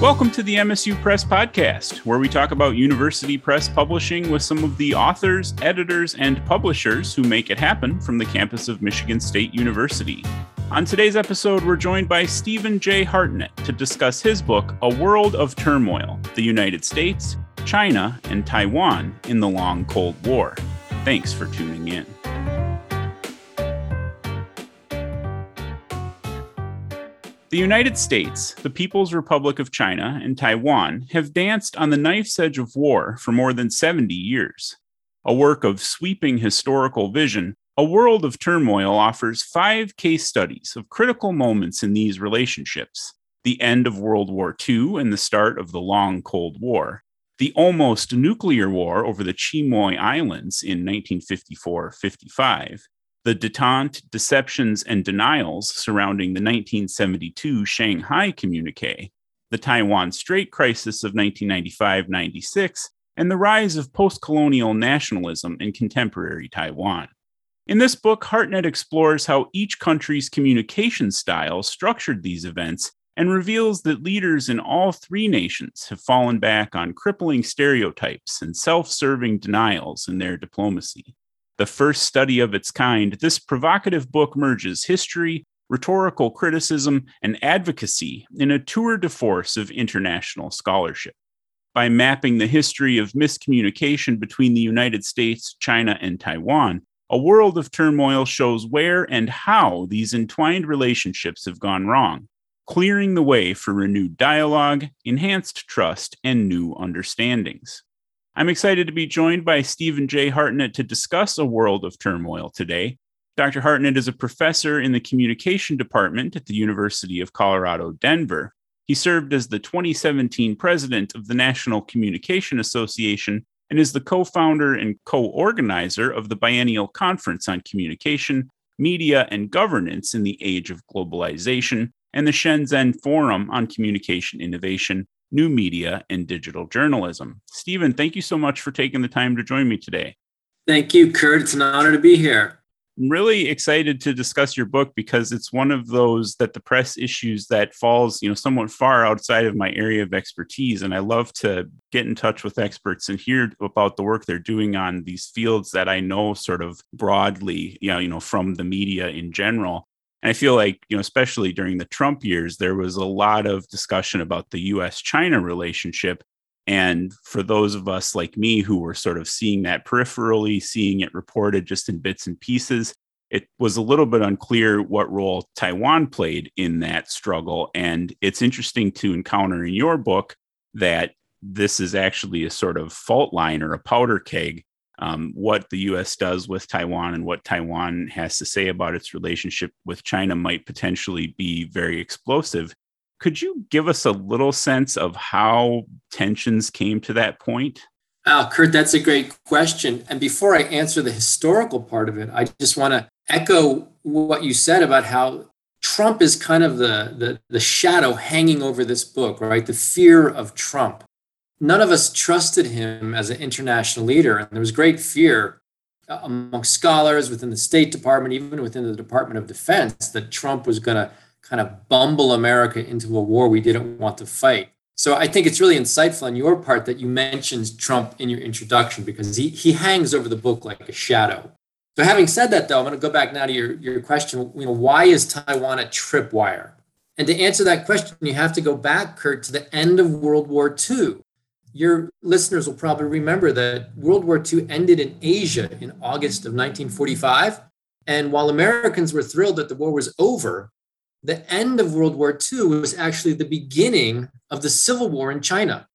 Welcome to the MSU Press Podcast, where we talk about university press publishing with some of the authors, editors, and publishers who make it happen from the campus of Michigan State University. On today's episode, we're joined by Stephen J. Hartnett to discuss his book, A World of Turmoil The United States, China, and Taiwan in the Long Cold War. Thanks for tuning in. The United States, the People's Republic of China, and Taiwan have danced on the knife's edge of war for more than 70 years. A work of sweeping historical vision, A World of Turmoil offers five case studies of critical moments in these relationships. The end of World War II and the start of the Long Cold War, the almost nuclear war over the Quemoy Islands in 1954 55, the detente, deceptions, and denials surrounding the 1972 Shanghai Communique, the Taiwan Strait crisis of 1995 96, and the rise of post colonial nationalism in contemporary Taiwan. In this book, Hartnett explores how each country's communication style structured these events and reveals that leaders in all three nations have fallen back on crippling stereotypes and self serving denials in their diplomacy. The first study of its kind, this provocative book merges history, rhetorical criticism, and advocacy in a tour de force of international scholarship. By mapping the history of miscommunication between the United States, China, and Taiwan, a world of turmoil shows where and how these entwined relationships have gone wrong, clearing the way for renewed dialogue, enhanced trust, and new understandings. I'm excited to be joined by Stephen J. Hartnett to discuss a world of turmoil today. Dr. Hartnett is a professor in the communication department at the University of Colorado, Denver. He served as the 2017 president of the National Communication Association and is the co founder and co organizer of the Biennial Conference on Communication, Media, and Governance in the Age of Globalization and the Shenzhen Forum on Communication Innovation, new media, and digital journalism. Stephen, thank you so much for taking the time to join me today. Thank you, Kurt. It's an honor to be here. I'm really excited to discuss your book because it's one of those that the press issues that falls, you know, somewhat far outside of my area of expertise. And I love to get in touch with experts and hear about the work they're doing on these fields that I know sort of broadly, you know, you know, from the media in general. And I feel like, you know, especially during the Trump years, there was a lot of discussion about the US China relationship. And for those of us like me who were sort of seeing that peripherally, seeing it reported just in bits and pieces, it was a little bit unclear what role Taiwan played in that struggle. And it's interesting to encounter in your book that this is actually a sort of fault line or a powder keg um, what the US does with Taiwan and what Taiwan has to say about its relationship with China might potentially be very explosive. Could you give us a little sense of how tensions came to that point? Oh, Kurt, that's a great question. And before I answer the historical part of it, I just want to echo what you said about how Trump is kind of the, the, the shadow hanging over this book, right? The fear of Trump none of us trusted him as an international leader. And there was great fear uh, among scholars within the State Department, even within the Department of Defense, that Trump was going to kind of bumble America into a war we didn't want to fight. So I think it's really insightful on your part that you mentioned Trump in your introduction because he, he hangs over the book like a shadow. So having said that, though, I'm going to go back now to your, your question. You know, why is Taiwan a tripwire? And to answer that question, you have to go back, Kurt, to the end of World War II your listeners will probably remember that World War II ended in Asia in August of 1945. And while Americans were thrilled that the war was over, the end of World War II was actually the beginning of the civil war in China,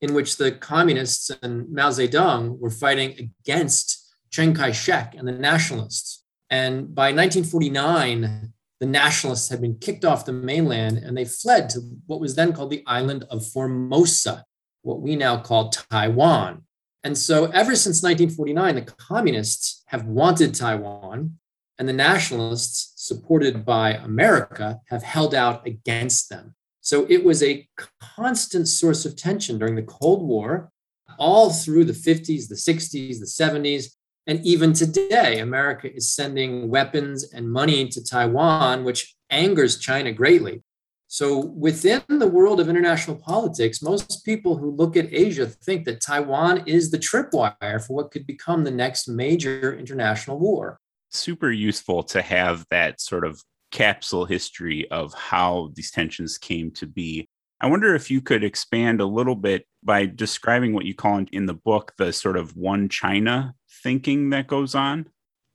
in which the communists and Mao Zedong were fighting against Chiang Kai shek and the nationalists. And by 1949, the nationalists had been kicked off the mainland and they fled to what was then called the island of Formosa what we now call Taiwan. And so, ever since 1949, the communists have wanted Taiwan, and the nationalists, supported by America, have held out against them. So, it was a constant source of tension during the Cold War, all through the 50s, the 60s, the 70s. And even today, America is sending weapons and money to Taiwan, which angers China greatly. So, within the world of international politics, most people who look at Asia think that Taiwan is the tripwire for what could become the next major international war. Super useful to have that sort of capsule history of how these tensions came to be. I wonder if you could expand a little bit by describing what you call in the book the sort of one China thinking that goes on.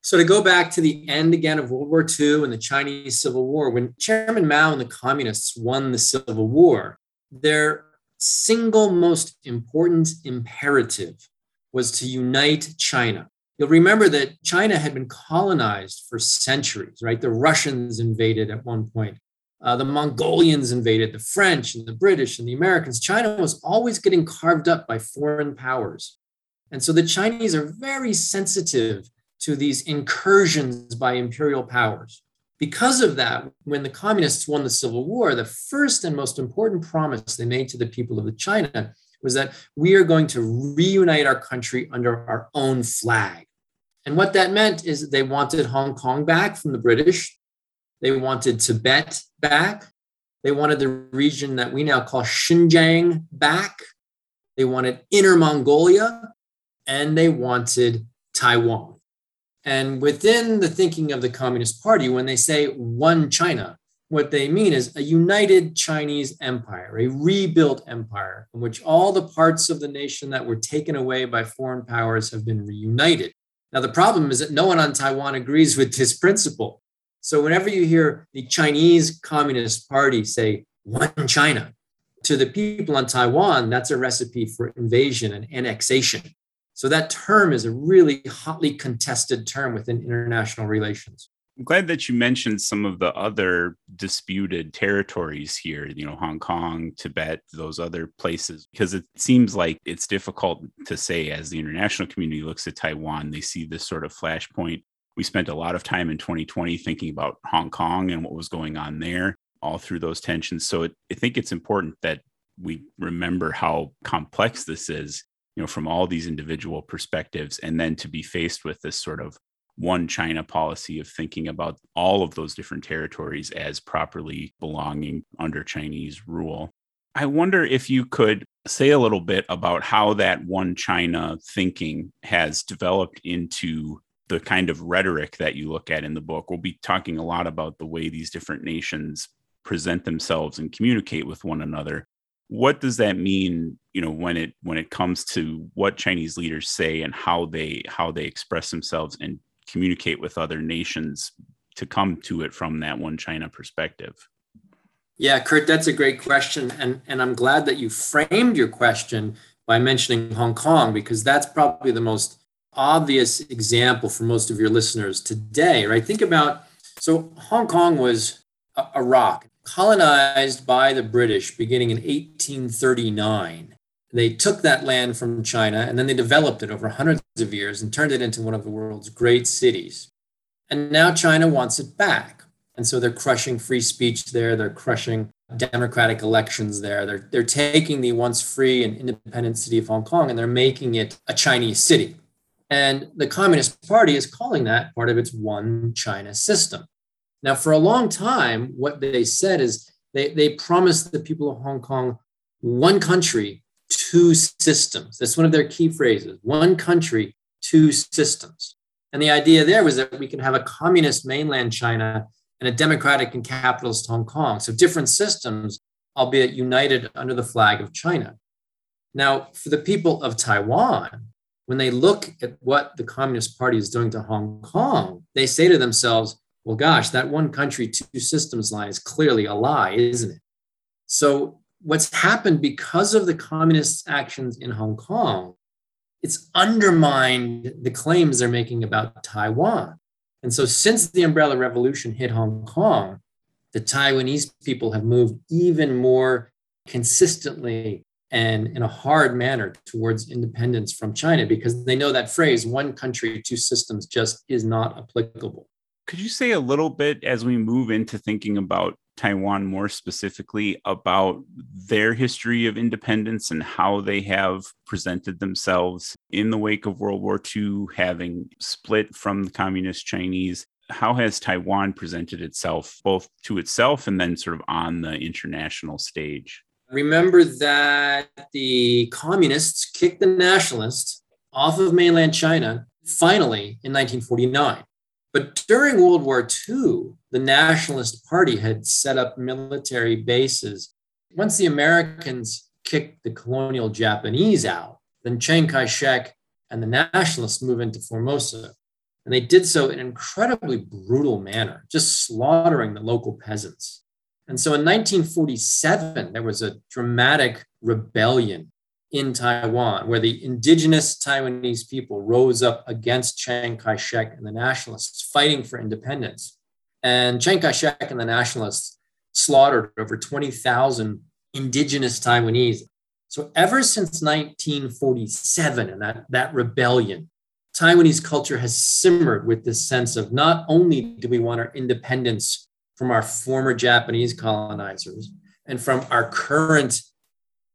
So, to go back to the end again of World War II and the Chinese Civil War, when Chairman Mao and the communists won the Civil War, their single most important imperative was to unite China. You'll remember that China had been colonized for centuries, right? The Russians invaded at one point. Uh, the Mongolians invaded, the French and the British and the Americans. China was always getting carved up by foreign powers. And so the Chinese are very sensitive to these incursions by imperial powers. Because of that, when the communists won the Civil War, the first and most important promise they made to the people of China was that we are going to reunite our country under our own flag. And what that meant is they wanted Hong Kong back from the British. They wanted Tibet back. They wanted the region that we now call Xinjiang back. They wanted Inner Mongolia and they wanted Taiwan. And within the thinking of the Communist Party, when they say one China, what they mean is a united Chinese empire, a rebuilt empire in which all the parts of the nation that were taken away by foreign powers have been reunited. Now, the problem is that no one on Taiwan agrees with this principle. So, whenever you hear the Chinese Communist Party say one China, to the people on Taiwan, that's a recipe for invasion and annexation. So that term is a really hotly contested term within international relations. I'm glad that you mentioned some of the other disputed territories here, you know, Hong Kong, Tibet, those other places, because it seems like it's difficult to say as the international community looks at Taiwan, they see this sort of flashpoint. We spent a lot of time in 2020 thinking about Hong Kong and what was going on there all through those tensions. So it, I think it's important that we remember how complex this is you know from all these individual perspectives and then to be faced with this sort of one china policy of thinking about all of those different territories as properly belonging under chinese rule. I wonder if you could say a little bit about how that one china thinking has developed into the kind of rhetoric that you look at in the book. We'll be talking a lot about the way these different nations present themselves and communicate with one another what does that mean you know when it when it comes to what chinese leaders say and how they how they express themselves and communicate with other nations to come to it from that one china perspective? Yeah kurt that's a great question. And and i'm glad that you framed your question by mentioning hong kong because that's probably the most obvious example for most of your listeners today right? Think about so hong kong was a, a rock colonized by the British beginning in 1839. They took that land from China and then they developed it over hundreds of years and turned it into one of the world's great cities. And now China wants it back. And so they're crushing free speech there, they're crushing democratic elections there. They're, they're taking the once free and independent city of Hong Kong and they're making it a Chinese city. And the Communist Party is calling that part of its one China system. Now, for a long time, what they said is they, they promised the people of Hong Kong one country, two systems. That's one of their key phrases one country, two systems. And the idea there was that we can have a communist mainland China and a democratic and capitalist Hong Kong. So different systems, albeit united under the flag of China. Now, for the people of Taiwan, when they look at what the Communist Party is doing to Hong Kong, they say to themselves, well, gosh, that one country, two systems line is clearly a lie, isn't it? So, what's happened because of the communists' actions in Hong Kong, it's undermined the claims they're making about Taiwan. And so, since the umbrella revolution hit Hong Kong, the Taiwanese people have moved even more consistently and in a hard manner towards independence from China because they know that phrase, one country, two systems, just is not applicable. Could you say a little bit as we move into thinking about Taiwan more specifically about their history of independence and how they have presented themselves in the wake of World War II, having split from the communist Chinese? how has Taiwan presented itself both to itself and then sort of on the international stage? Remember that the communists kicked the nationalists off of mainland China finally in 1949. But during World War II, the Nationalist Party had set up military bases. Once the Americans kicked the colonial Japanese out, then Chiang Kai shek and the Nationalists moved into Formosa. And they did so in an incredibly brutal manner, just slaughtering the local peasants. And so in 1947, there was a dramatic rebellion in Taiwan where the indigenous Taiwanese people rose up against Chiang Kai shek and the nationalists fighting for independence. And Chiang Kai shek and the nationalists slaughtered over 20,000 indigenous Taiwanese. So, ever since 1947 and that, that rebellion, Taiwanese culture has simmered with this sense of not only do we want our independence from our former Japanese colonizers and from our current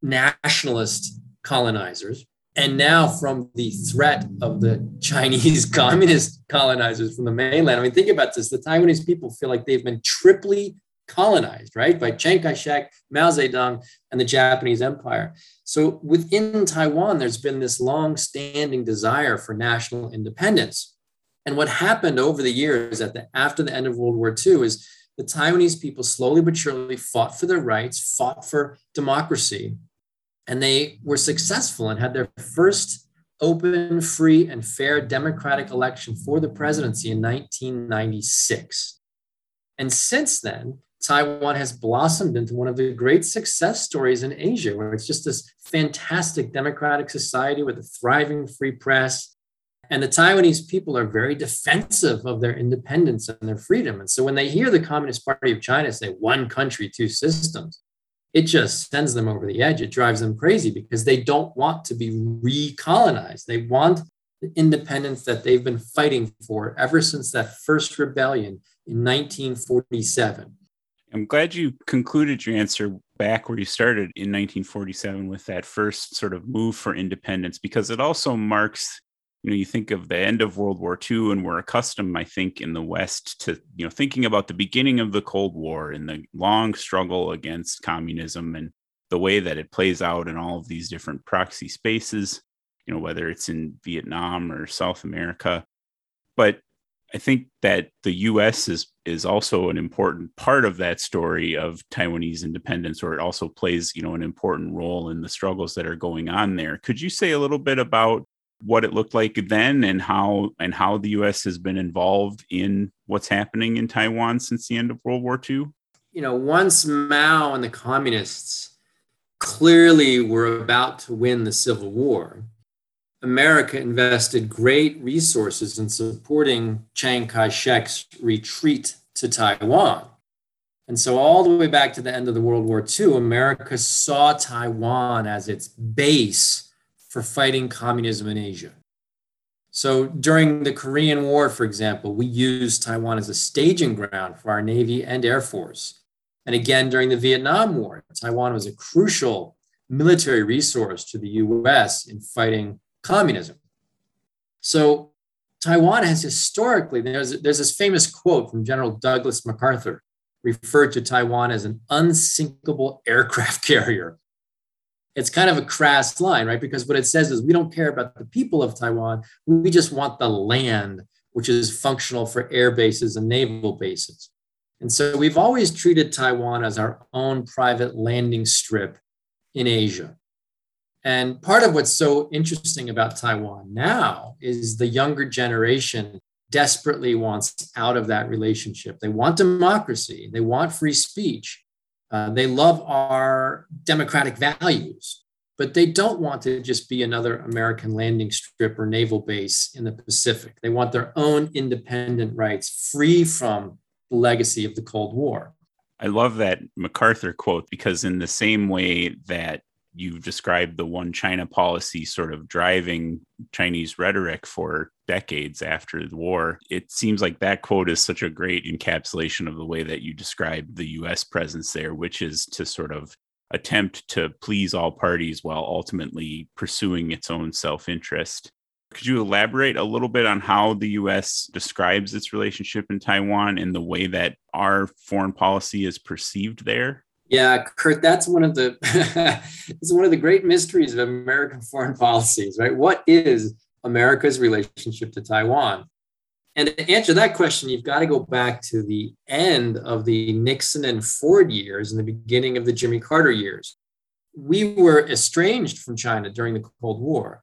nationalist colonizers, and now from the threat of the Chinese communist colonizers from the mainland. I mean, think about this the Taiwanese people feel like they've been triply colonized, right, by Chiang Kai shek, Mao Zedong, and the Japanese Empire. So within Taiwan, there's been this long standing desire for national independence. And what happened over the years at the, after the end of World War II is the Taiwanese people slowly but surely fought for their rights, fought for democracy, and they were successful and had their first open, free, and fair democratic election for the presidency in 1996. And since then, Taiwan has blossomed into one of the great success stories in Asia, where it's just this fantastic democratic society with a thriving free press. And the Taiwanese people are very defensive of their independence and their freedom. And so when they hear the Communist Party of China say one country, two systems, it just sends them over the edge. It drives them crazy because they don't want to be recolonized. They want the independence that they've been fighting for ever since that first rebellion in 1947. I'm glad you concluded your answer back where you started in 1947 with that first sort of move for independence, because it also marks, you know, you think of the end of World War II, and we're accustomed, I think, in the West to, you know, thinking about the beginning of the Cold War and the long struggle against communism and the way that it plays out in all of these different proxy spaces, you know, whether it's in Vietnam or South America. But I think that the U.S. is is also an important part of that story of Taiwanese independence, or it also plays, you know, an important role in the struggles that are going on there. Could you say a little bit about what it looked like then, and how and how the U.S. has been involved in what's happening in Taiwan since the end of World War II? You know, once Mao and the communists clearly were about to win the Civil War, America invested great resources in supporting Chiang Kai shek's retreat to Taiwan. And so, all the way back to the end of the World War II, America saw Taiwan as its base for fighting communism in Asia. So, during the Korean War, for example, we used Taiwan as a staging ground for our Navy and Air Force. And again, during the Vietnam War, Taiwan was a crucial military resource to the US in fighting communism. So Taiwan has historically, there's, there's this famous quote from General Douglas MacArthur, referred to Taiwan as an unsinkable aircraft carrier. It's kind of a crass line, right? Because what it says is we don't care about the people of Taiwan, we just want the land, which is functional for air bases and naval bases. And so we've always treated Taiwan as our own private landing strip in Asia. And part of what's so interesting about Taiwan now is the younger generation desperately wants out of that relationship. They want democracy, they want free speech, uh, they love our democratic values, but they don't want to just be another American landing strip or naval base in the Pacific. They want their own independent rights, free from the legacy of the Cold War. I love that MacArthur quote because, in the same way that you've described the one China policy sort of driving Chinese rhetoric for decades after the war. It seems like that quote is such a great encapsulation of the way that you describe the US presence there, which is to sort of attempt to please all parties while ultimately pursuing its own self interest. Could you elaborate a little bit on how the US describes its relationship in Taiwan and the way that our foreign policy is perceived there? Yeah, Kurt, that's one of the it's one of the great mysteries of American foreign policies, right? What is America's relationship to Taiwan? And to answer that question, you've got to go back to the end of the Nixon and Ford years and the beginning of the Jimmy Carter years. We were estranged from China during the Cold War.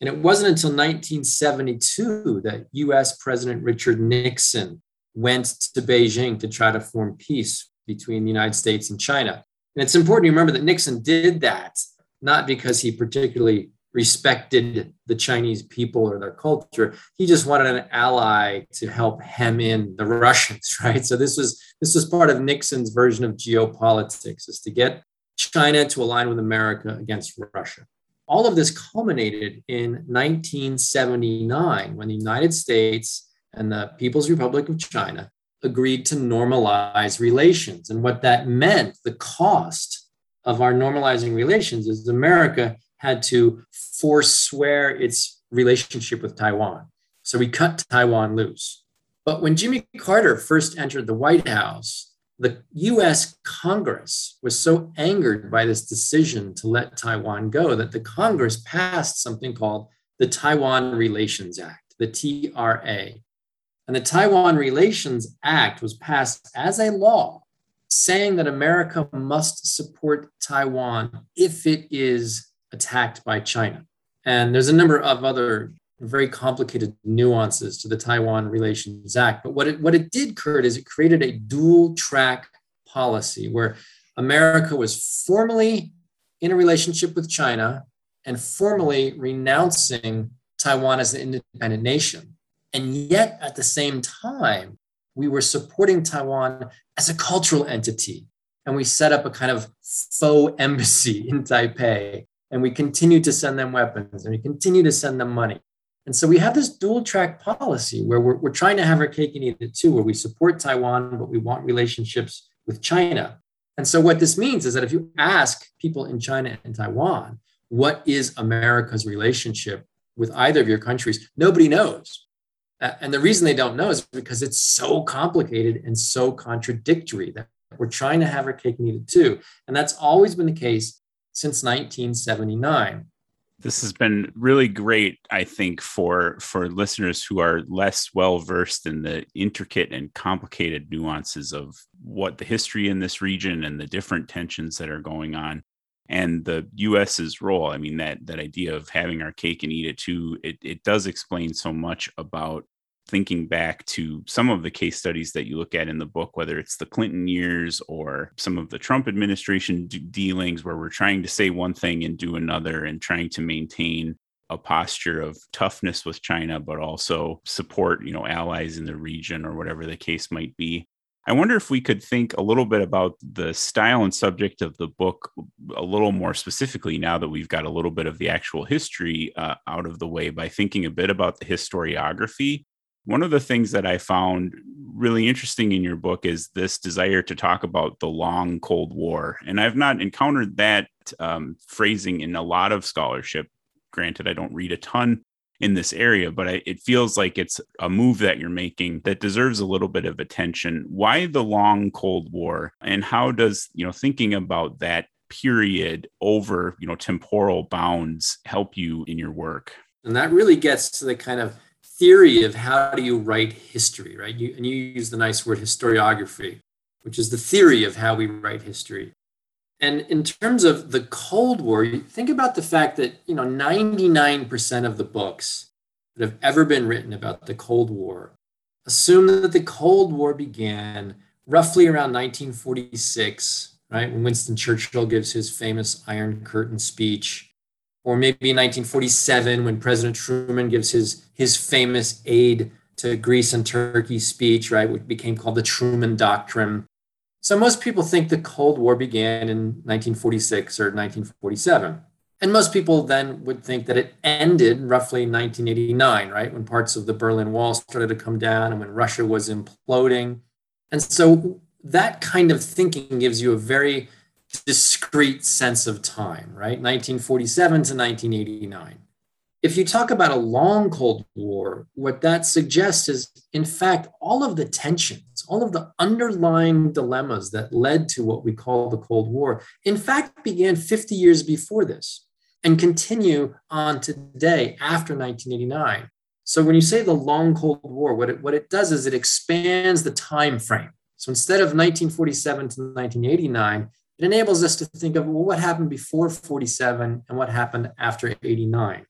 And it wasn't until 1972 that US President Richard Nixon went to Beijing to try to form peace between the United States and China. And it's important to remember that Nixon did that not because he particularly respected the Chinese people or their culture. He just wanted an ally to help hem in the Russians, right? So this was this was part of Nixon's version of geopolitics, is to get China to align with America against Russia. All of this culminated in 1979 when the United States and the People's Republic of China agreed to normalize relations. And what that meant, the cost of our normalizing relations, is America had to forswear its relationship with Taiwan. So we cut Taiwan loose. But when Jimmy Carter first entered the White House, the US Congress was so angered by this decision to let Taiwan go that the Congress passed something called the Taiwan Relations Act, the TRA. And the Taiwan Relations Act was passed as a law saying that America must support Taiwan if it is attacked by China. And there's a number of other very complicated nuances to the Taiwan Relations Act. But what it, what it did, Kurt, is it created a dual track policy where America was formally in a relationship with China and formally renouncing Taiwan as an independent nation. And yet, at the same time, we were supporting Taiwan as a cultural entity. And we set up a kind of faux embassy in Taipei. And we continue to send them weapons and we continue to send them money. And so we have this dual track policy where we're, we're trying to have our cake and eat it too, where we support Taiwan, but we want relationships with China. And so what this means is that if you ask people in China and Taiwan, what is America's relationship with either of your countries, nobody knows. Uh, and the reason they don't know is because it's so complicated and so contradictory that we're trying to have our cake and eat it too. And that's always been the case since 1979. This has been really great, I think, for for listeners who are less well versed in the intricate and complicated nuances of what the history in this region and the different tensions that are going on and the US's role. I mean, that that idea of having our cake and eat it too, it, it does explain so much about thinking back to some of the case studies that you look at in the book, whether it's the Clinton years or some of the Trump administration dealings, where we're trying to say one thing and do another and trying to maintain a posture of toughness with China, but also support, you know, allies in the region or whatever the case might be. I wonder if we could think a little bit about the style and subject of the book a little more specifically now that we've got a little bit of the actual history uh, out of the way by thinking a bit about the historiography. One of the things that I found really interesting in your book is this desire to talk about the long Cold War. And I've not encountered that um, phrasing in a lot of scholarship. Granted, I don't read a ton in this area, but I, it feels like it's a move that you're making that deserves a little bit of attention. Why the long Cold War, and how does you know thinking about that period over you know temporal bounds help you in your work? And that really gets to the kind of theory of how do you write history, right? You, and you use the nice word historiography, which is the theory of how we write history. And in terms of the Cold War, think about the fact that you know 99% of the books that have ever been written about the Cold War assume that the Cold War began roughly around 1946, right? When Winston Churchill gives his famous Iron Curtain speech, or maybe in 1947 when President Truman gives his his famous aid to Greece and Turkey speech, right, which became called the Truman Doctrine. So most people think the Cold War began in 1946 or 1947. And most people then would think that it ended roughly in 1989, right, when parts of the Berlin Wall started to come down and when Russia was imploding. And so that kind of thinking gives you a very discrete sense of time, right? 1947 to 1989. if you talk about a long Cold War, what that suggests is, in fact, all of the all of the underlying dilemmas that led to what we call the Cold War, in fact, began 50 years before this and continue on today after 1989. So when you say the long Cold War, what it, what it does is it expands the time frame. So instead of 1947 to 1989, it enables us to think of well, what happened before 47 and what happened after 89.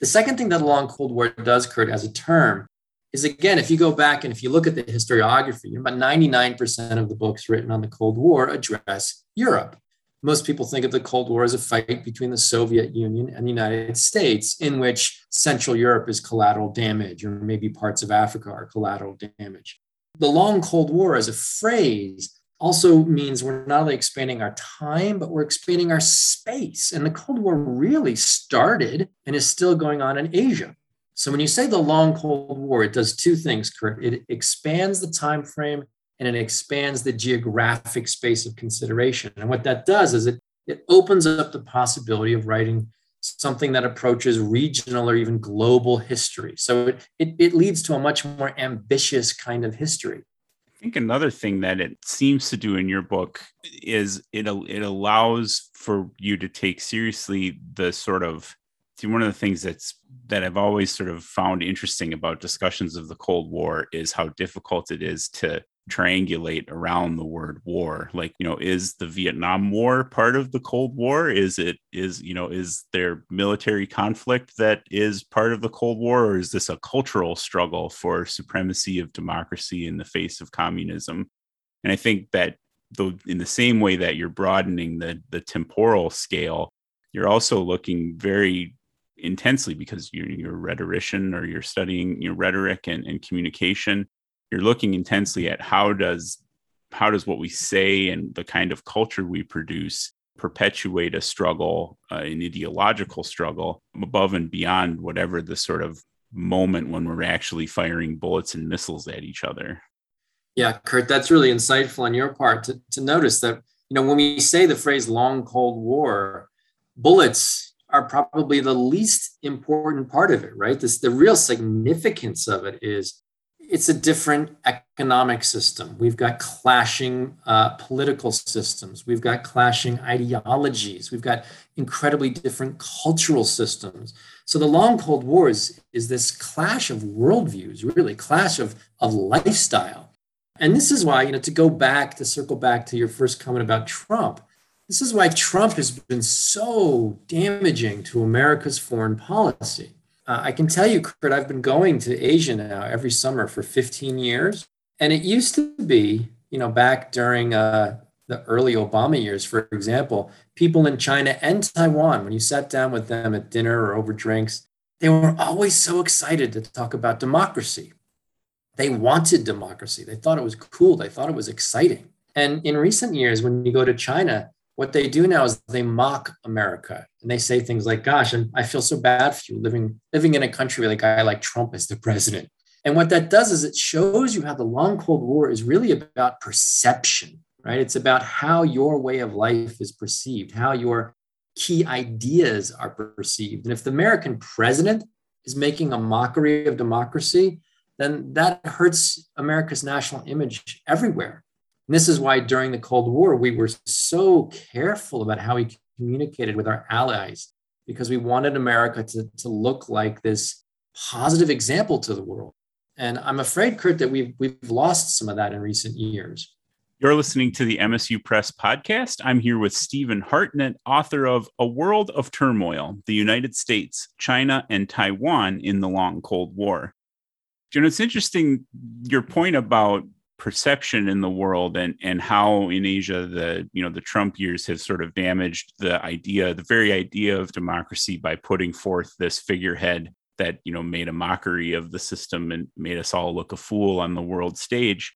The second thing that the long Cold War does, Kurt, as a term, is again, if you go back and if you look at the historiography, about 99% of the books written on the Cold War address Europe. Most people think of the Cold War as a fight between the Soviet Union and the United States, in which Central Europe is collateral damage, or maybe parts of Africa are collateral damage. The long Cold War as a phrase also means we're not only expanding our time, but we're expanding our space. And the Cold War really started and is still going on in Asia. So when you say the long Cold War, it does two things, Kurt. It expands the time frame and it expands the geographic space of consideration. And what that does is it, it opens up the possibility of writing something that approaches regional or even global history. So it, it, it leads to a much more ambitious kind of history. I think another thing that it seems to do in your book is it it allows for you to take seriously the sort of see one of the things that's that I've always sort of found interesting about discussions of the Cold War is how difficult it is to triangulate around the word war. Like you know is the vietnam war part of the cold war? Is it is you know is there military conflict that is part of the cold war? Or is this a cultural struggle for supremacy of democracy in the face of communism? And i think that though in the same way that you're broadening the the temporal scale you're also looking very intensely because you're, you're a rhetorician or you're studying your rhetoric and, and communication you're looking intensely at how does how does what we say and the kind of culture we produce perpetuate a struggle uh, an ideological struggle above and beyond whatever the sort of moment when we're actually firing bullets and missiles at each other. Yeah kurt that's really insightful on your part to, to notice that you know when we say the phrase long cold war bullets are probably the least important part of it right this the real significance of it is it's a different economic system. We've got clashing uh, political systems. We've got clashing ideologies. We've got incredibly different cultural systems. So the long Cold War is, is this clash of worldviews, really clash of, of lifestyle. And this is why, you know, to go back, to circle back to your first comment about Trump, this is why Trump has been so damaging to America's foreign policy uh, I can tell you, Kurt, I've been going to Asia now every summer for 15 years. And it used to be, you know, back during uh, the early Obama years, for example, people in China and Taiwan, when you sat down with them at dinner or over drinks, they were always so excited to talk about democracy. They wanted democracy. They thought it was cool. They thought it was exciting. And in recent years, when you go to China, what they do now is they mock America and they say things like, gosh, and I feel so bad for you living, living in a country with a guy like Trump as the president. And what that does is it shows you how the long Cold War is really about perception, right? It's about how your way of life is perceived, how your key ideas are perceived. And if the American president is making a mockery of democracy, then that hurts America's national image everywhere. And this is why during the Cold War, we were so careful about how we communicated with our allies because we wanted America to, to look like this positive example to the world. And I'm afraid, Kurt, that we've, we've lost some of that in recent years. You're listening to the MSU Press podcast. I'm here with Stephen Hartnett, author of A World of Turmoil The United States, China, and Taiwan in the Long Cold War. You know, it's interesting your point about perception in the world and and how in Asia the you know the Trump years have sort of damaged the idea the very idea of democracy by putting forth this figurehead that you know made a mockery of the system and made us all look a fool on the world stage.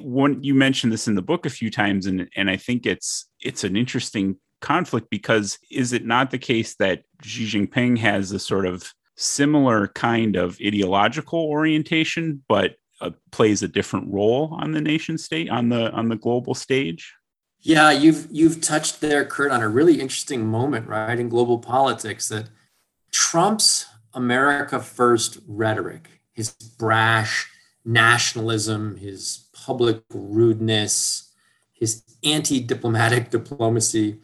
When you mentioned this in the book a few times and and I think it's it's an interesting conflict because is it not the case that Xi Jinping has a sort of similar kind of ideological orientation but uh, plays a different role on the nation state on the on the global stage yeah you've you've touched there kurt on a really interesting moment right in global politics that trump's America First rhetoric, his brash nationalism, his public rudeness, his anti diplomatic diplomacy,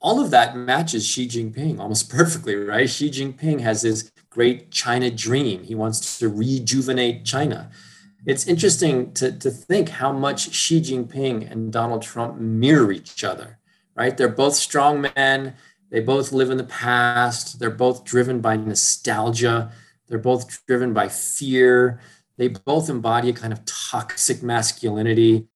all of that matches Xi Jinping almost perfectly, right? Xi Jinping has his great China dream. He wants to rejuvenate China. It's interesting to, to think how much Xi Jinping and Donald Trump mirror each other, right? They're both strong men. They both live in the past. They're both driven by nostalgia. They're both driven by fear. They both embody a kind of toxic masculinity.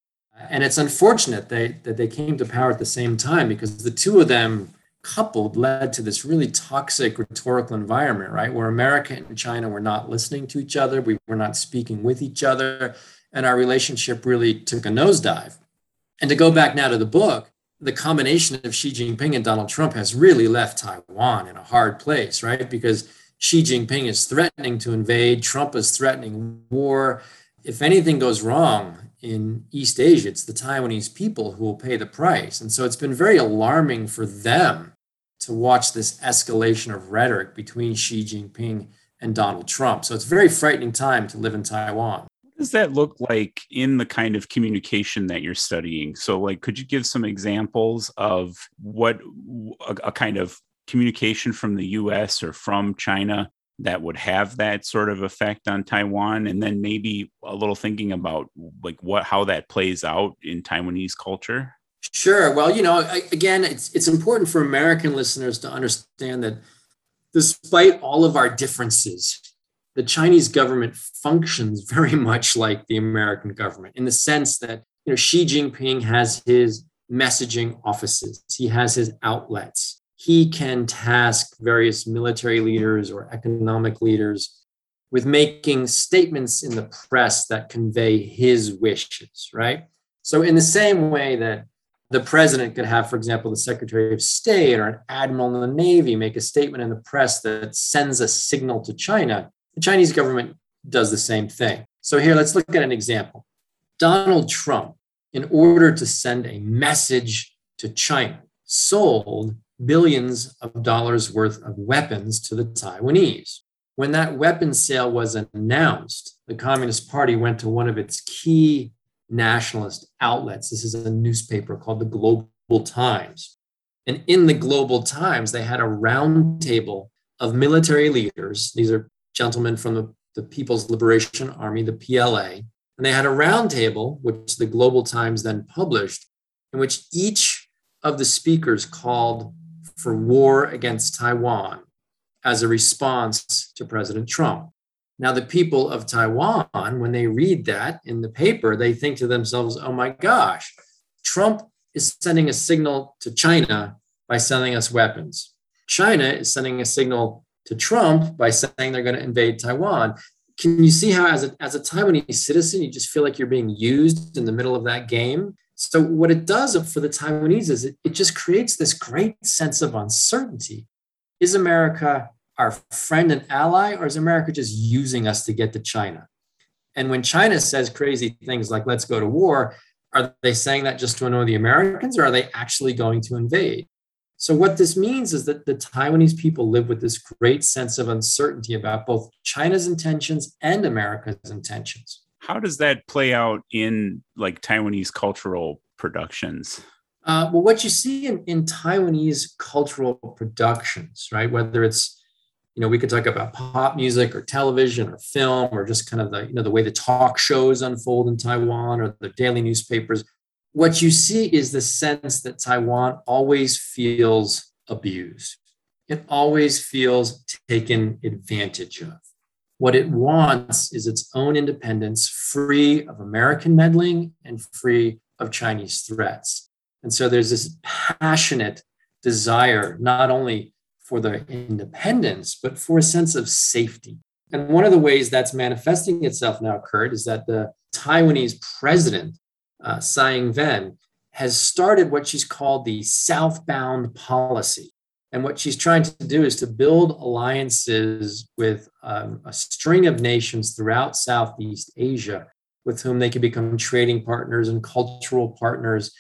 And it's unfortunate they, that they came to power at the same time because the two of them coupled led to this really toxic rhetorical environment, right? Where America and China were not listening to each other, we were not speaking with each other, and our relationship really took a nosedive. And to go back now to the book, the combination of Xi Jinping and Donald Trump has really left Taiwan in a hard place, right? Because Xi Jinping is threatening to invade, Trump is threatening war. If anything goes wrong in East Asia, it's the Taiwanese people who will pay the price. And so it's been very alarming for them to watch this escalation of rhetoric between Xi Jinping and Donald Trump. So it's a very frightening time to live in Taiwan. What does that look like in the kind of communication that you're studying? So, like, could you give some examples of what a, a kind of communication from the US or from China that would have that sort of effect on Taiwan and then maybe a little thinking about like what how that plays out in Taiwanese culture? Sure. Well, you know, again, it's it's important for American listeners to understand that despite all of our differences, the Chinese government functions very much like the American government in the sense that you know Xi Jinping has his messaging offices, he has his outlets, he can task various military leaders or economic leaders with making statements in the press that convey his wishes, right? So, in the same way that the president could have, for example, the secretary of state or an admiral in the navy make a statement in the press that sends a signal to China, the Chinese government does the same thing. So, here, let's look at an example. Donald Trump, in order to send a message to China, sold billions of dollars worth of weapons to the Taiwanese. When that weapons sale was announced, the Communist Party went to one of its key nationalist outlets. This is a newspaper called the Global Times. And in the Global Times, they had a roundtable of military leaders. These are gentlemen from the, the People's Liberation Army, the PLA. And they had a roundtable, which the Global Times then published, in which each of the speakers called for war against Taiwan as a response to President Trump. Now, the people of Taiwan, when they read that in the paper, they think to themselves, oh my gosh, Trump is sending a signal to China by sending us weapons. China is sending a signal to Trump by saying they're going to invade Taiwan. Can you see how, as a, as a Taiwanese citizen, you just feel like you're being used in the middle of that game? So, what it does for the Taiwanese is it, it just creates this great sense of uncertainty. Is America our friend and ally, or is America just using us to get to China? And when China says crazy things like, let's go to war, are they saying that just to annoy the Americans, or are they actually going to invade? So, what this means is that the Taiwanese people live with this great sense of uncertainty about both China's intentions and America's intentions. How does that play out in like Taiwanese cultural productions? Uh, well, what you see in, in Taiwanese cultural productions, right? Whether it's, you know, we could talk about pop music or television or film or just kind of the, you know, the way the talk shows unfold in Taiwan or the daily newspapers. What you see is the sense that Taiwan always feels abused. It always feels taken advantage of. What it wants is its own independence, free of American meddling and free of Chinese threats. And so there's this passionate desire, not only for the independence, but for a sense of safety. And one of the ways that's manifesting itself now, Kurt, is that the Taiwanese president, uh, Tsai Ing wen, has started what she's called the southbound policy. And what she's trying to do is to build alliances with um, a string of nations throughout Southeast Asia with whom they can become trading partners and cultural partners.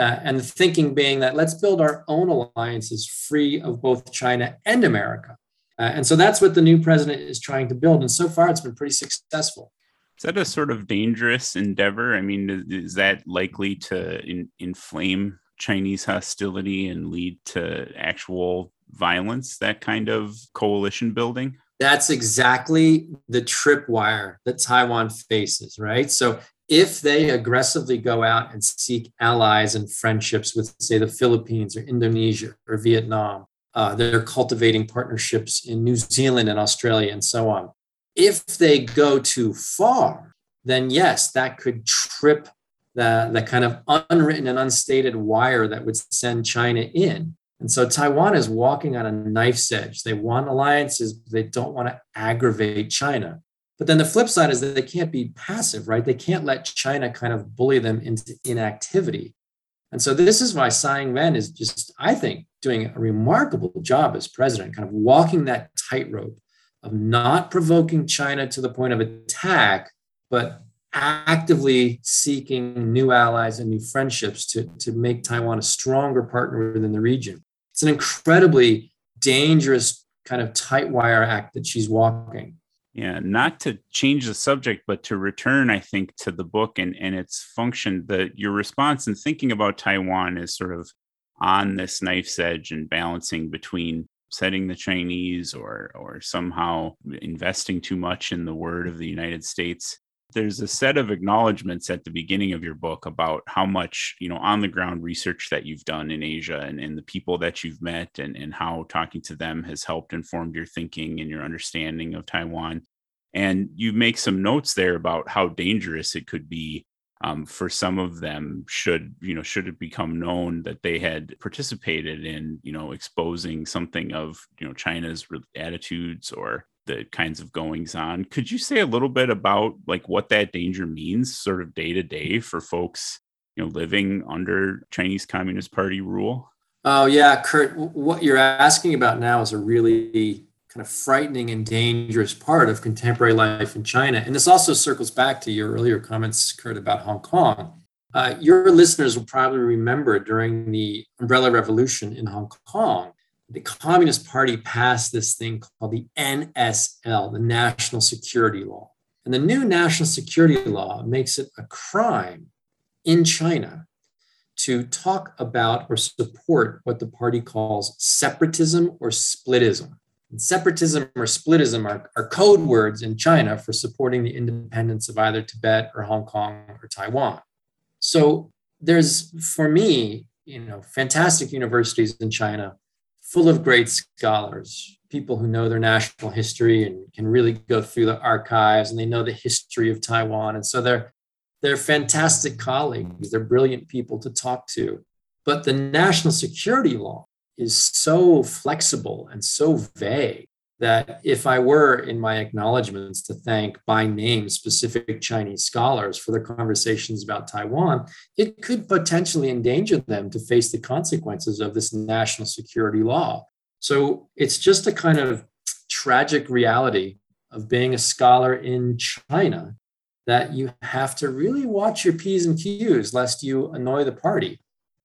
Uh, and the thinking being that let's build our own alliances free of both China and America. Uh, and so that's what the new president is trying to build. And so far, it's been pretty successful. Is that a sort of dangerous endeavor? I mean, is that likely to in, inflame Chinese hostility and lead to actual violence, that kind of coalition building? That's exactly the tripwire that Taiwan faces, right? So if they aggressively go out and seek allies and friendships with, say, the Philippines or Indonesia or Vietnam, uh, they're cultivating partnerships in New Zealand and Australia and so on. If they go too far, then yes, that could trip the, the kind of unwritten and unstated wire that would send China in. And so Taiwan is walking on a knife's edge. They want alliances, but they don't want to aggravate China. But then the flip side is that they can't be passive, right? They can't let China kind of bully them into inactivity. And so this is why Tsai Ing-wen is just, I think, doing a remarkable job as president, kind of walking that tightrope of not provoking China to the point of attack, but actively seeking new allies and new friendships to, to make Taiwan a stronger partner within the region. It's an incredibly dangerous kind of tight wire act that she's walking. Yeah, not to change the subject, but to return, I think, to the book and, and its function. That your response in thinking about Taiwan is sort of on this knife's edge and balancing between setting the Chinese or or somehow investing too much in the word of the United States there's a set of acknowledgments at the beginning of your book about how much you know on the ground research that you've done in asia and, and the people that you've met and, and how talking to them has helped informed your thinking and your understanding of taiwan. And you make some notes there about how dangerous it could be um, for some of them should you know should it become known that they had participated in you know exposing something of you know china's attitudes or the kinds of goings on. Could you say a little bit about like what that danger means sort of day to day for folks, you know, living under Chinese Communist Party rule? Oh yeah, Kurt, what you're asking about now is a really kind of frightening and dangerous part of contemporary life in China. And this also circles back to your earlier comments, Kurt, about Hong Kong. Uh, your listeners will probably remember during the Umbrella Revolution in Hong Kong, the Communist Party passed this thing called the NSL, the National Security Law. And the new National Security Law makes it a crime in China to talk about or support what the party calls separatism or splitism. And separatism or splitism are, are code words in China for supporting the independence of either Tibet or Hong Kong or Taiwan. So there's, for me, you know, fantastic universities in China full of great scholars, people who know their national history and can really go through the archives and they know the history of Taiwan. And so they're they're fantastic colleagues. They're brilliant people to talk to. But the national security law is so flexible and so vague that if I were in my acknowledgments to thank by name specific Chinese scholars for their conversations about Taiwan, it could potentially endanger them to face the consequences of this national security law. So it's just a kind of tragic reality of being a scholar in China that you have to really watch your P's and Q's lest you annoy the party.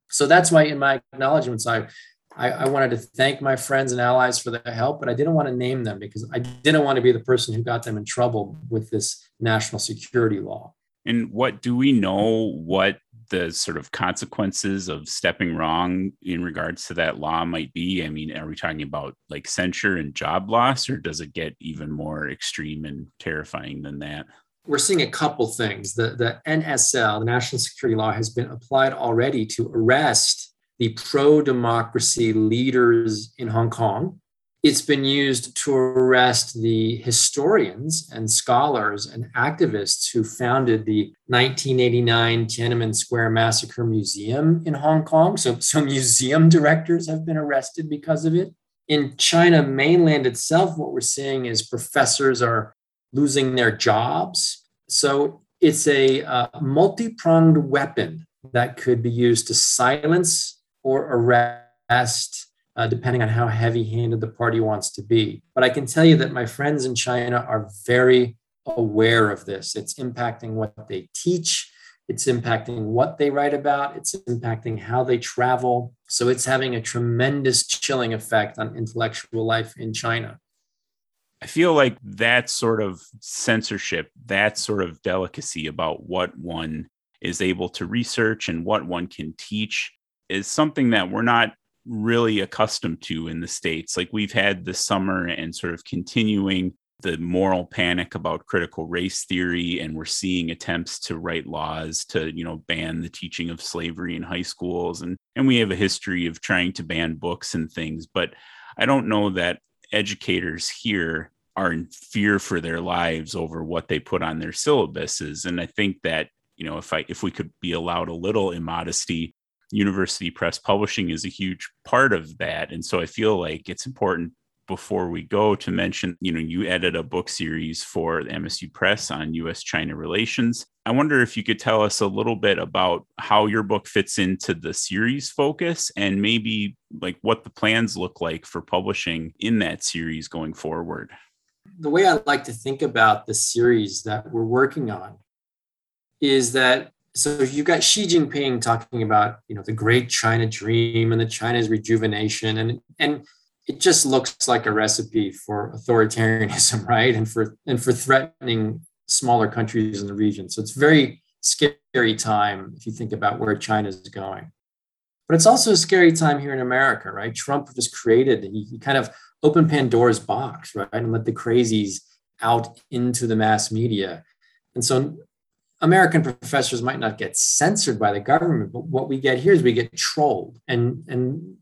So that's why in my acknowledgments, I I, I, wanted to thank my friends and allies for their help, but I didn't want to name them because I didn't want to be the person who got them in trouble with this national security law. And what do we know what the sort of consequences of stepping wrong in regards to that law might be? I mean, are we talking about like censure and job loss, or does it get even more extreme and terrifying than that? We're seeing a couple things. The, the NSL, the National Security Law, has been applied already to arrest the pro democracy leaders in Hong Kong. It's been used to arrest the historians and scholars and activists who founded the 1989 Tiananmen Square Massacre Museum in Hong Kong. So, so museum directors have been arrested because of it. In China mainland itself, what we're seeing is professors are losing their jobs. So it's a uh, multi pronged weapon that could be used to silence or arrest, uh, depending on how heavy handed the party wants to be. But I can tell you that my friends in China are very aware of this. It's impacting what they teach, it's impacting what they write about, it's impacting how they travel. So it's having a tremendous chilling effect on intellectual life in China. I feel like that sort of censorship, that sort of delicacy about what one is able to research and what one can teach is something that we're not really accustomed to in the States. Like we've had this summer and sort of continuing the moral panic about critical race theory and we're seeing attempts to write laws to you know ban the teaching of slavery in high schools and and we have a history of trying to ban books and things but i don't know that educators here are in fear for their lives over what they put on their syllabuses and i think that you know if i if we could be allowed a little immodesty university press publishing is a huge part of that. And so i feel like it's important before we go to mention you know you edit a book series for the msu press on us china relations. I wonder if you could tell us a little bit about how your book fits into the series focus and maybe like what the plans look like for publishing in that series going forward. The way i like to think about the series that we're working on is that so you've got Xi Jinping talking about you know the great China dream and the China's rejuvenation and and it just looks like a recipe for authoritarianism, right? And for and for threatening smaller countries in the region. So it's very scary time if you think about where China is going. But it's also a scary time here in America, right? Trump just created, he, he kind of opened Pandora's box, right? And let the crazies out into the mass media. And so American professors might not get censored by the government, but what we get here is we get trolled. And, and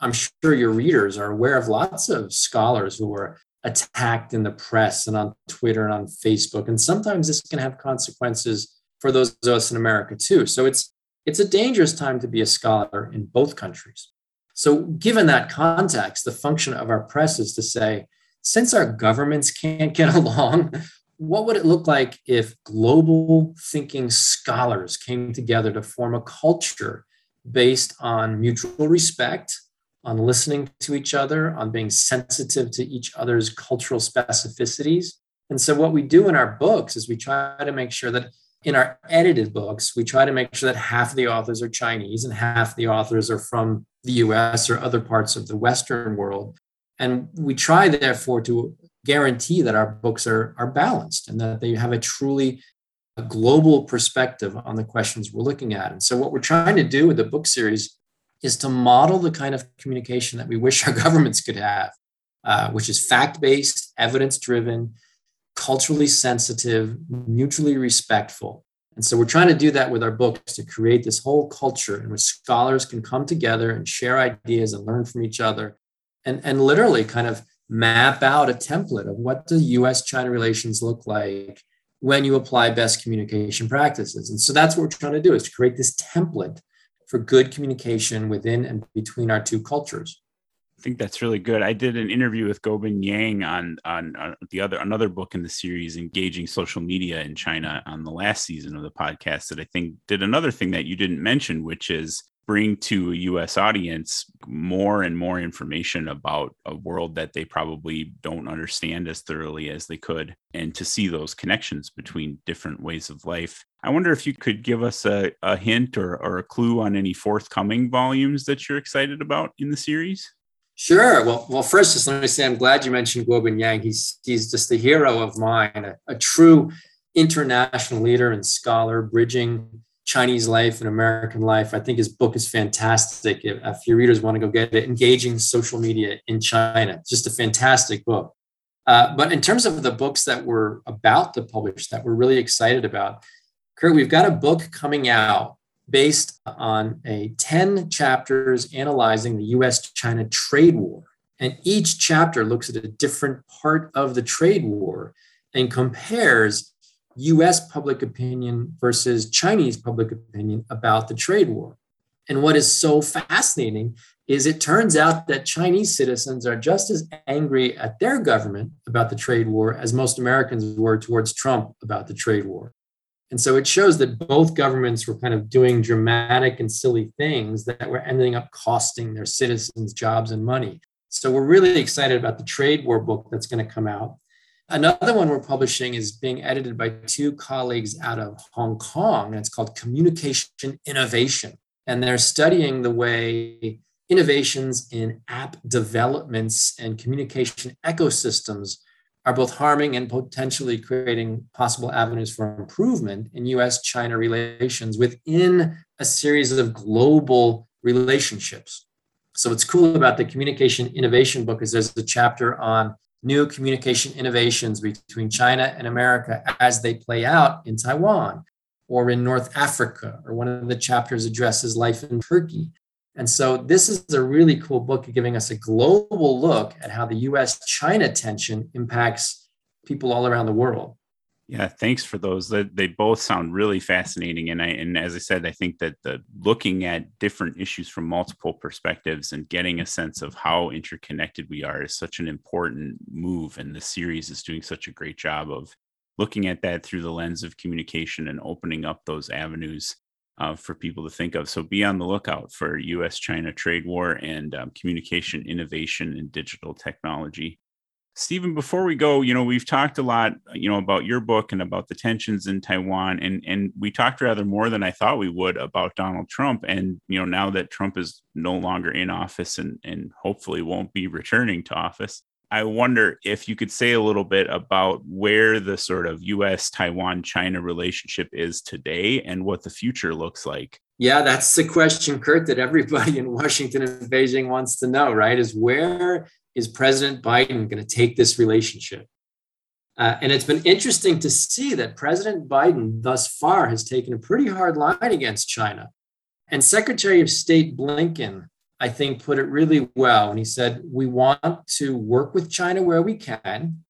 I'm sure your readers are aware of lots of scholars who were attacked in the press and on Twitter and on Facebook. And sometimes this can have consequences for those of us in America too. So it's it's a dangerous time to be a scholar in both countries. So given that context, the function of our press is to say, since our governments can't get along, what would it look like if global thinking scholars came together to form a culture based on mutual respect on listening to each other, on being sensitive to each other's cultural specificities. And so, what we do in our books is we try to make sure that in our edited books, we try to make sure that half of the authors are Chinese and half the authors are from the US or other parts of the Western world. And we try, therefore, to guarantee that our books are, are balanced and that they have a truly global perspective on the questions we're looking at. And so, what we're trying to do with the book series is to model the kind of communication that we wish our governments could have, uh, which is fact based, evidence driven, culturally sensitive, mutually respectful. And so we're trying to do that with our books to create this whole culture in which scholars can come together and share ideas and learn from each other and, and literally kind of map out a template of what the US China relations look like when you apply best communication practices. And so that's what we're trying to do is to create this template for good communication within and between our two cultures. I think that's really good. I did an interview with Guobin Yang on, on, on the other another book in the series, engaging social media in China, on the last season of the podcast. That I think did another thing that you didn't mention, which is bring to a US audience more and more information about a world that they probably don't understand as thoroughly as they could, and to see those connections between different ways of life. I wonder if you could give us a, a hint or, or a clue on any forthcoming volumes that you're excited about in the series. Sure. Well, well, first, just let me say I'm glad you mentioned Guobin Yang. He's he's just a hero of mine, a, a true international leader and scholar, bridging Chinese life and American life. I think his book is fantastic. If, if your readers want to go get it, Engaging Social Media in China, just a fantastic book. Uh, but in terms of the books that we're about to publish that we're really excited about, Kurt, we've got a book coming out based on a 10 chapters analyzing the US China trade war. And each chapter looks at a different part of the trade war and compares US public opinion versus Chinese public opinion about the trade war. And what is so fascinating is it turns out that Chinese citizens are just as angry at their government about the trade war as most Americans were towards Trump about the trade war. And so it shows that both governments were kind of doing dramatic and silly things that were ending up costing their citizens jobs and money. So we're really excited about the trade war book that's going to come out. Another one we're publishing is being edited by two colleagues out of Hong Kong, and it's called Communication Innovation. And they're studying the way innovations in app developments and communication ecosystems are both harming and potentially creating possible avenues for improvement in US China relations within a series of global relationships. So, what's cool about the communication innovation book is there's a chapter on new communication innovations between China and America as they play out in Taiwan or in North Africa, or one of the chapters addresses life in Turkey. And so this is a really cool book giving us a global look at how the US China tension impacts people all around the world. Yeah, thanks for those. They, both sound really fascinating, and I and as I said, I think that the looking at different issues from multiple perspectives and getting a sense of how interconnected we are is such an important move. And the series is doing such a great job of looking at that through the lens of communication and opening up those avenues uh, for people to think of. So be on the lookout for U.S. China trade war and um, communication innovation and digital technology. Stephen, before we go, you know, we've talked a lot, you know, about your book and about the tensions in Taiwan, and and we talked rather more than I thought we would about Donald Trump. And you know, now that Trump is no longer in office and and hopefully won't be returning to office, I wonder if you could say a little bit about where the sort of U.S. Taiwan China relationship is today and what the future looks like. Yeah, that's the question, Kurt, that everybody in Washington and Beijing wants to know, right? Is where is President Biden going to take this relationship? Uh, and it's been interesting to see that President Biden thus far has taken a pretty hard line against China. And Secretary of State Blinken, I think, put it really well when he said, We want to work with China where we can.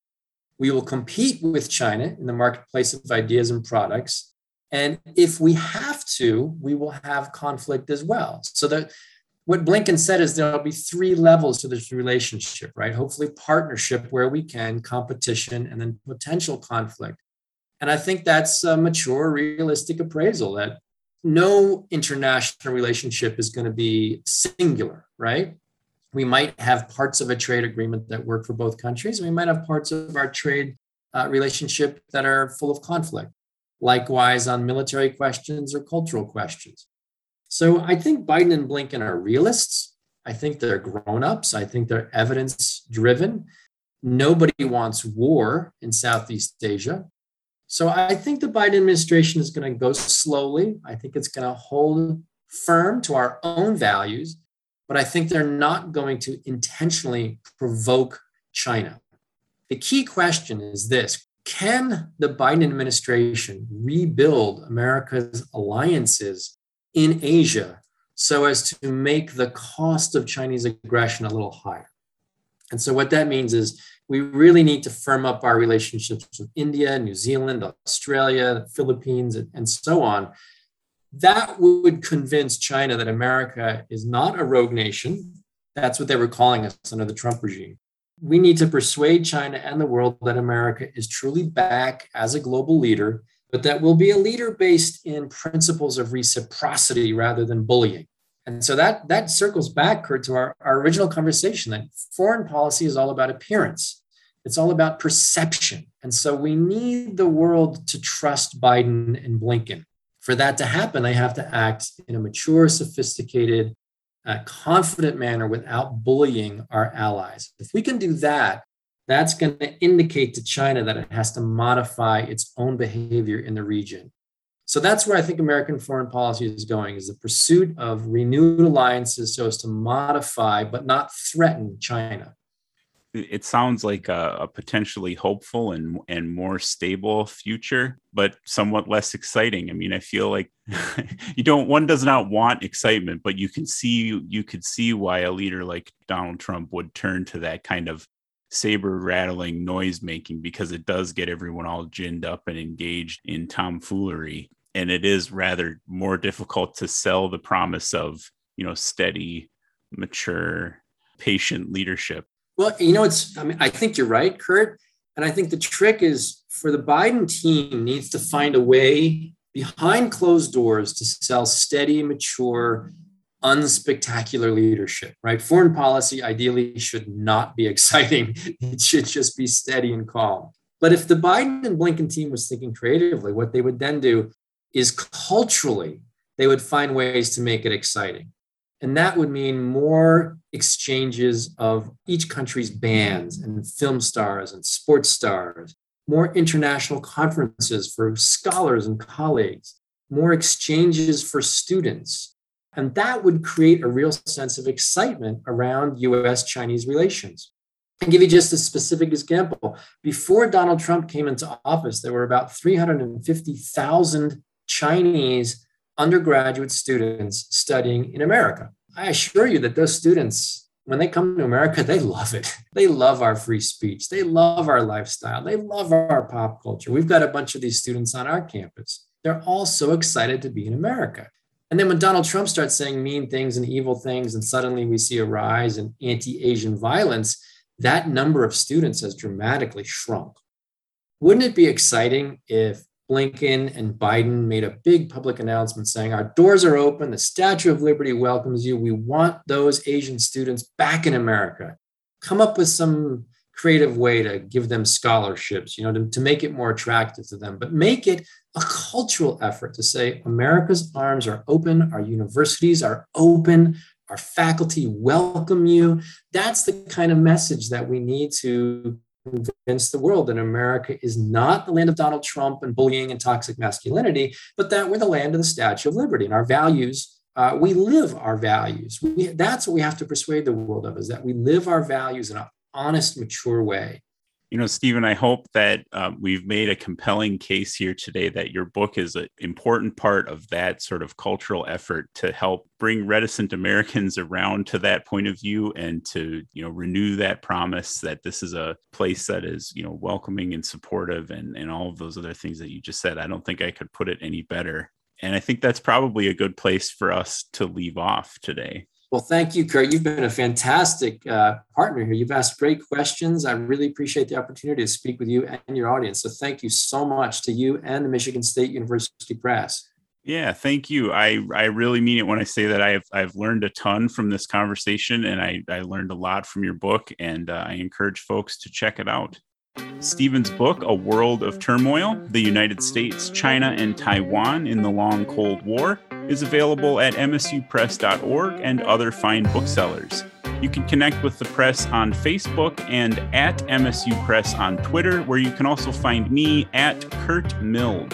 We will compete with China in the marketplace of ideas and products. And if we have to, we will have conflict as well. So that what Blinken said is there'll be three levels to this relationship, right? Hopefully, partnership where we can, competition, and then potential conflict. And I think that's a mature, realistic appraisal that no international relationship is going to be singular, right? We might have parts of a trade agreement that work for both countries. We might have parts of our trade uh, relationship that are full of conflict. Likewise, on military questions or cultural questions. So I think Biden and Blinken are realists. I think they're grown-ups. I think they're evidence-driven. Nobody wants war in Southeast Asia. So I think the Biden administration is going to go slowly. I think it's going to hold firm to our own values, but I think they're not going to intentionally provoke China. The key question is this Can the Biden administration rebuild America's alliances in Asia so as to make the cost of Chinese aggression a little higher. And so, what that means is we really need to firm up our relationships with India, New Zealand, Australia, Philippines, and so on. That would convince China that America is not a rogue nation. That's what they were calling us under the Trump regime. We need to persuade China and the world that America is truly back as a global leader but that will be a leader based in principles of reciprocity rather than bullying. And so that, that circles back, Kurt, to our, our original conversation that foreign policy is all about appearance. It's all about perception. And so we need the world to trust Biden and Blinken. For that to happen, they have to act in a mature, sophisticated, uh, confident manner without bullying our allies. If we can do that, that's going to indicate to China that it has to modify its own behavior in the region. So that's where I think American foreign policy is going is the pursuit of renewed alliances so as to modify but not threaten China. It sounds like a, a potentially hopeful and and more stable future, but somewhat less exciting. I mean, I feel like you don't one does not want excitement, but you can see you could see why a leader like Donald Trump would turn to that kind of saber rattling noise making because it does get everyone all ginned up and engaged in tomfoolery. And it is rather more difficult to sell the promise of you know steady mature patient leadership. Well you know it's i mean i think you're right kurt. And i think the trick is for the biden team needs to find a way behind closed doors to sell steady mature unspectacular leadership, right? Foreign policy ideally should not be exciting. It should just be steady and calm. But if the Biden and Blinken team was thinking creatively, what they would then do is culturally, they would find ways to make it exciting. And that would mean more exchanges of each country's bands and film stars and sports stars, more international conferences for scholars and colleagues, more exchanges for students. And that would create a real sense of excitement around US Chinese relations. I'll give you just a specific example. Before Donald Trump came into office, there were about 350,000 Chinese undergraduate students studying in America. I assure you that those students, when they come to America, they love it. They love our free speech. They love our lifestyle. They love our pop culture. We've got a bunch of these students on our campus. They're all so excited to be in America. And then when Donald Trump starts saying mean things and evil things, and suddenly we see a rise in anti Asian violence, that number of students has dramatically shrunk. Wouldn't it be exciting if Blinken and Biden made a big public announcement saying, Our doors are open. The Statue of Liberty welcomes you. We want those Asian students back in America. Come up with some creative way to give them scholarships, you know, to, to make it more attractive to them, but make it a cultural effort to say America's arms are open, our universities are open, our faculty welcome you. That's the kind of message that we need to convince the world that America is not the land of Donald Trump and bullying and toxic masculinity, but that we're the land of the Statue of Liberty and our values. Uh, we live our values. We, that's what we have to persuade the world of: is that we live our values in an honest, mature way you know, Stephen, I hope that uh, we've made a compelling case here today that your book is an important part of that sort of cultural effort to help bring reticent Americans around to that point of view and to, you know, renew that promise that this is a place that is, you know, welcoming and supportive and, and all of those other things that you just said. I don't think I could put it any better. And I think that's probably a good place for us to leave off today. Well, thank you, Kurt. You've been a fantastic uh, partner here. You've asked great questions. I really appreciate the opportunity to speak with you and your audience. So, thank you so much to you and the Michigan State University Press. Yeah, thank you. I, I really mean it when I say that I've I've learned a ton from this conversation, and I, I learned a lot from your book, and uh, I encourage folks to check it out. Stephen's book, A World of Turmoil The United States, China, and Taiwan in the Long Cold War, is available at msupress.org and other fine booksellers. You can connect with the press on Facebook and at MSU Press on Twitter, where you can also find me at Kurt Milb.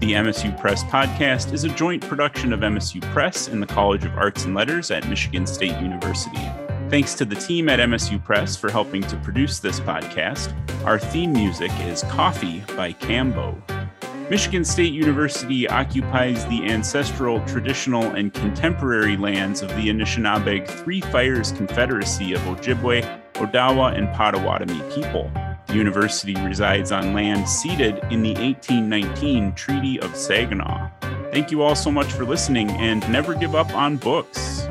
The MSU Press podcast is a joint production of MSU Press and the College of Arts and Letters at Michigan State University. Thanks to the team at MSU Press for helping to produce this podcast. Our theme music is Coffee by Cambo. Michigan State University occupies the ancestral, traditional, and contemporary lands of the Anishinaabeg Three Fires Confederacy of Ojibwe, Odawa, and Potawatomi people. The university resides on land ceded in the 1819 Treaty of Saginaw. Thank you all so much for listening, and never give up on books.